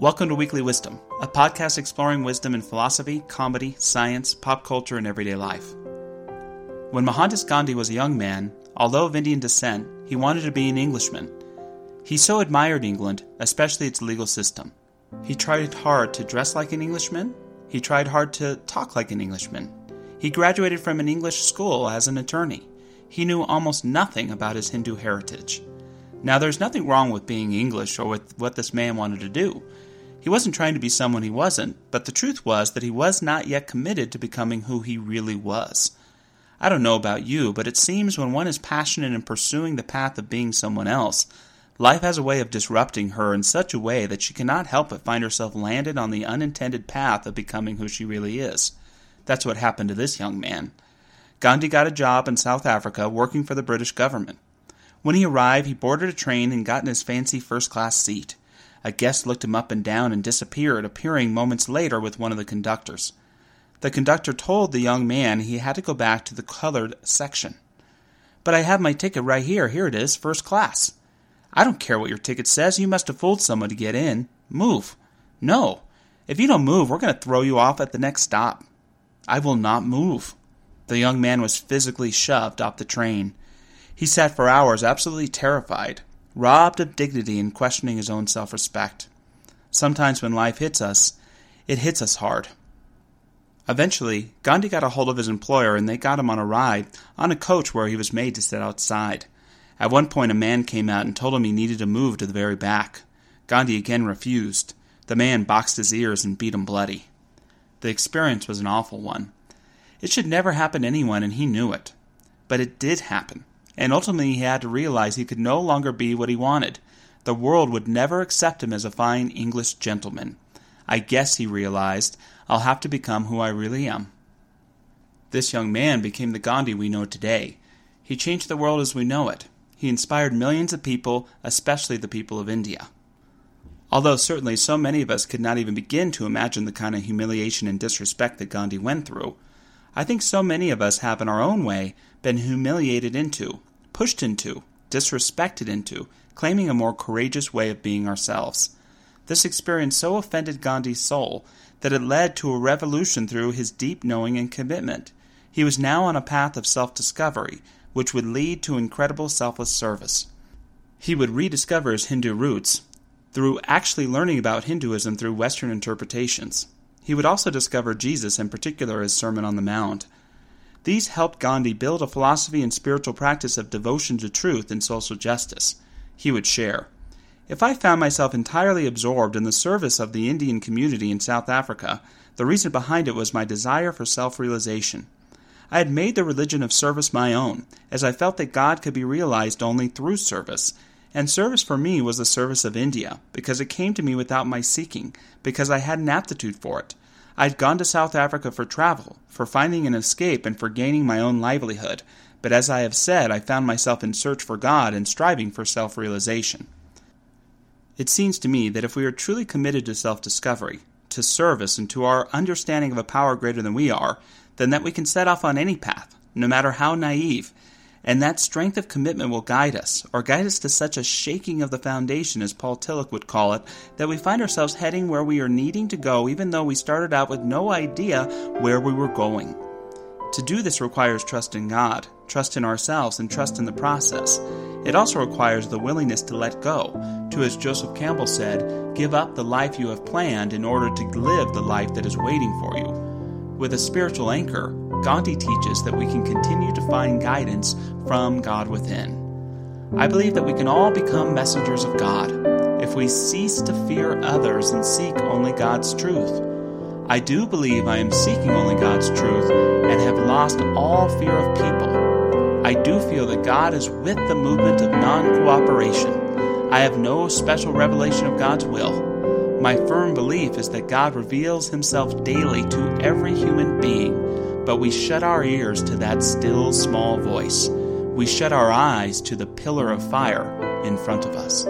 Welcome to Weekly Wisdom, a podcast exploring wisdom in philosophy, comedy, science, pop culture, and everyday life. When Mohandas Gandhi was a young man, although of Indian descent, he wanted to be an Englishman. He so admired England, especially its legal system. He tried hard to dress like an Englishman. He tried hard to talk like an Englishman. He graduated from an English school as an attorney. He knew almost nothing about his Hindu heritage. Now, there's nothing wrong with being English or with what this man wanted to do. He wasn't trying to be someone he wasn't, but the truth was that he was not yet committed to becoming who he really was. I don't know about you, but it seems when one is passionate in pursuing the path of being someone else, life has a way of disrupting her in such a way that she cannot help but find herself landed on the unintended path of becoming who she really is. That's what happened to this young man. Gandhi got a job in South Africa working for the British government. When he arrived, he boarded a train and got in his fancy first class seat. A guest looked him up and down and disappeared, appearing moments later with one of the conductors. The conductor told the young man he had to go back to the colored section. But I have my ticket right here. Here it is, first class. I don't care what your ticket says. You must have fooled someone to get in. Move. No. If you don't move, we're going to throw you off at the next stop. I will not move. The young man was physically shoved off the train. He sat for hours absolutely terrified, robbed of dignity and questioning his own self respect. Sometimes when life hits us, it hits us hard. Eventually, Gandhi got a hold of his employer and they got him on a ride on a coach where he was made to sit outside. At one point, a man came out and told him he needed to move to the very back. Gandhi again refused. The man boxed his ears and beat him bloody. The experience was an awful one. It should never happen to anyone, and he knew it. But it did happen, and ultimately he had to realize he could no longer be what he wanted. The world would never accept him as a fine English gentleman. I guess, he realized, I'll have to become who I really am. This young man became the Gandhi we know today. He changed the world as we know it. He inspired millions of people, especially the people of India. Although certainly so many of us could not even begin to imagine the kind of humiliation and disrespect that Gandhi went through, I think so many of us have in our own way been humiliated into, pushed into, disrespected into, claiming a more courageous way of being ourselves. This experience so offended Gandhi's soul that it led to a revolution through his deep knowing and commitment. He was now on a path of self discovery, which would lead to incredible selfless service. He would rediscover his Hindu roots through actually learning about Hinduism through Western interpretations. He would also discover Jesus, in particular his Sermon on the Mount. These helped Gandhi build a philosophy and spiritual practice of devotion to truth and social justice. He would share. If I found myself entirely absorbed in the service of the Indian community in South Africa, the reason behind it was my desire for self realization. I had made the religion of service my own, as I felt that God could be realized only through service, and service for me was the service of India, because it came to me without my seeking, because I had an aptitude for it. I had gone to South Africa for travel, for finding an escape, and for gaining my own livelihood, but as I have said, I found myself in search for God and striving for self realization. It seems to me that if we are truly committed to self discovery, to service, and to our understanding of a power greater than we are, then that we can set off on any path, no matter how naive, and that strength of commitment will guide us, or guide us to such a shaking of the foundation, as Paul Tillich would call it, that we find ourselves heading where we are needing to go, even though we started out with no idea where we were going. To do this requires trust in God, trust in ourselves, and trust in the process. It also requires the willingness to let go, to, as Joseph Campbell said, give up the life you have planned in order to live the life that is waiting for you. With a spiritual anchor, Gandhi teaches that we can continue to find guidance from God within. I believe that we can all become messengers of God if we cease to fear others and seek only God's truth. I do believe I am seeking only God's truth and have lost all fear of people. I do feel that God is with the movement of non cooperation. I have no special revelation of God's will. My firm belief is that God reveals himself daily to every human being but we shut our ears to that still small voice. We shut our eyes to the pillar of fire in front of us.